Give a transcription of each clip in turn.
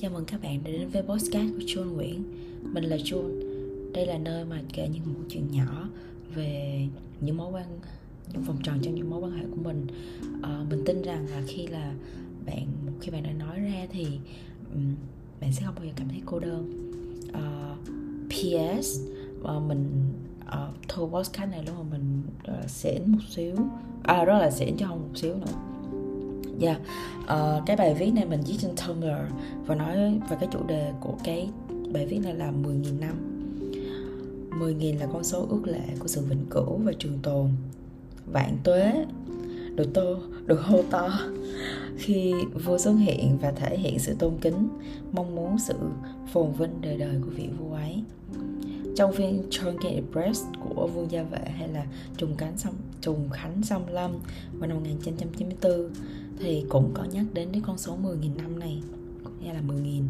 Chào mừng các bạn đã đến với podcast của John Nguyễn. Mình là John Đây là nơi mà kể những câu chuyện nhỏ về những mối quan những vòng tròn trong những mối quan hệ của mình. À, Mình tin rằng là khi là bạn khi bạn đã nói ra thì um, bạn sẽ không bao giờ cảm thấy cô đơn. À, ờ, PS uh, ờ, mình ờ, uh, thu podcast này lúc mà mình uh, xỉn một xíu. À rất là xỉn cho không một xíu nữa yeah. uh, cái bài viết này mình viết trên Tumblr và nói về cái chủ đề của cái bài viết này là 10.000 năm. 10.000 là con số ước lệ của sự vĩnh cửu và trường tồn. Vạn tuế được tô được hô to. Khi vua xuất hiện và thể hiện sự tôn kính mong muốn sự phồn vinh đời đời của vị vua ấy. Trong phiên Truncated Press của Vương Gia Vệ hay là Trùng Cánh Sông Trùng Khánh Sông Lâm vào năm 1994 thì cũng có nhắc đến cái con số 10.000 năm này hay là 10.000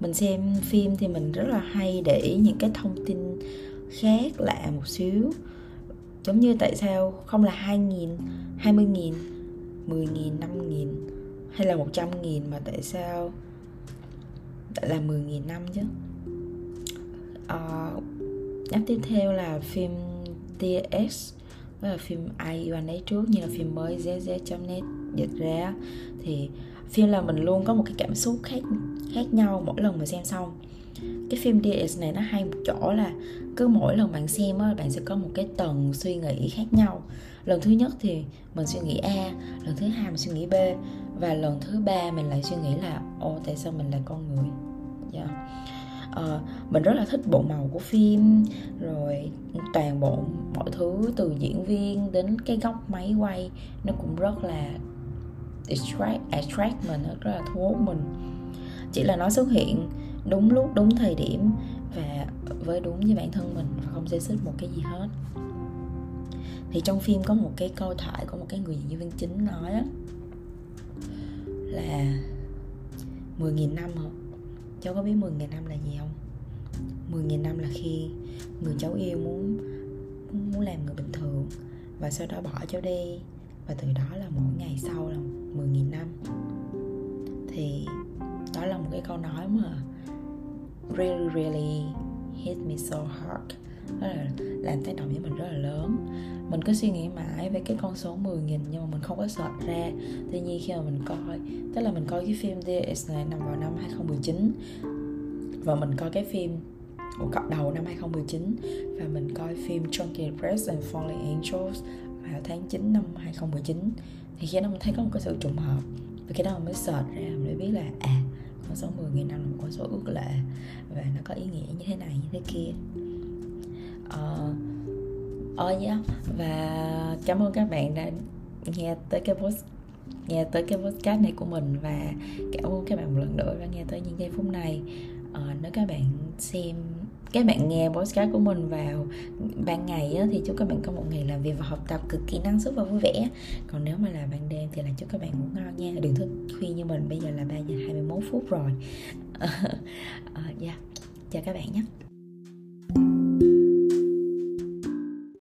mình xem phim thì mình rất là hay để ý những cái thông tin khác lạ một xíu. Giống như tại sao không là 2.000 20.000 10.000 5.000 hay là 100.000 mà tại sao lại là 10.000 năm chứ? À, nhắc tiếp theo là phim TX với là phim ai yêu anh ấy trước, như là phim mới zz.net dịch ra thì phim là mình luôn có một cái cảm xúc khác khác nhau mỗi lần mà xem xong. Cái phim DS này nó hay một chỗ là cứ mỗi lần bạn xem á, bạn sẽ có một cái tầng suy nghĩ khác nhau. Lần thứ nhất thì mình suy nghĩ A, lần thứ hai mình suy nghĩ B, và lần thứ ba mình lại suy nghĩ là ô tại sao mình là con người? Yeah. Uh, mình rất là thích bộ màu của phim rồi toàn bộ mọi thứ từ diễn viên đến cái góc máy quay nó cũng rất là attract, attract mình rất là thu hút mình chỉ là nó xuất hiện đúng lúc đúng thời điểm và với đúng với bản thân mình và không xê xích một cái gì hết thì trong phim có một cái câu thoại của một cái người diễn viên chính nói đó là 10.000 năm hả? Cháu có biết 10.000 năm là gì không? 10.000 năm là khi người cháu yêu muốn muốn làm người bình thường và sau đó bỏ cháu đi và từ đó là mỗi ngày sau là 10.000 năm. Thì đó là một cái câu nói mà really really hit me so hard đó là làm tác động với mình rất là lớn. Mình cứ suy nghĩ mãi về cái con số 10 nghìn nhưng mà mình không có search ra. Tuy nhiên khi mà mình coi, tức là mình coi cái phim DS này nằm vào năm 2019 và mình coi cái phim của cặp đầu năm 2019 và mình coi phim Drunken Press and Falling Angels vào tháng 9 năm 2019 thì khi đó mình thấy có một cái sự trùng hợp. Và khi đó mình mới search ra, mình mới biết là à con số 10 000 năm là một con số ước lệ và nó có ý nghĩa như thế này, như thế kia uh, oh yeah. và cảm ơn các bạn đã nghe tới cái post nghe tới cái podcast này của mình và cảm ơn các bạn một lần nữa đã nghe tới những giây phút này. Uh, nếu các bạn xem các bạn nghe podcast của mình vào ban ngày á, thì chúc các bạn có một ngày làm việc và học tập cực kỳ năng suất và vui vẻ. Còn nếu mà là ban đêm thì là chúc các bạn ngủ ngon nha. Đừng thức khuya như mình bây giờ là 3 giờ 21 phút rồi. Uh, yeah. Ờ, dạ. chào các bạn nhé